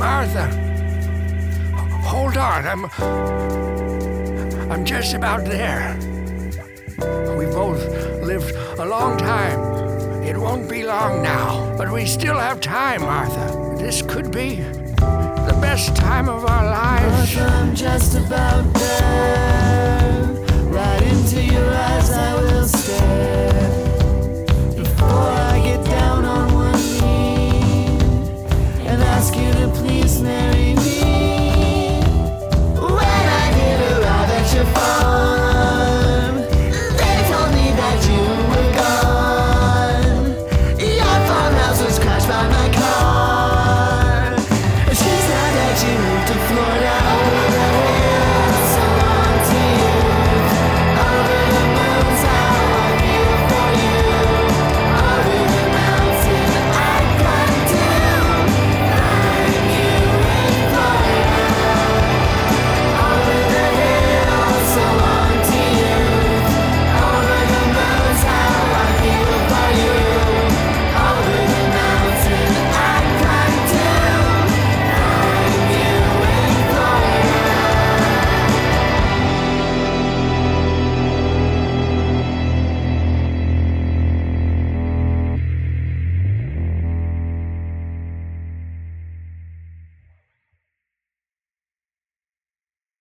Martha. Hold on, I'm. I'm just about there. We both lived a long time. It won't be long now, but we still have time, Martha. This could be the best time of our lives. Martha, I'm just about there.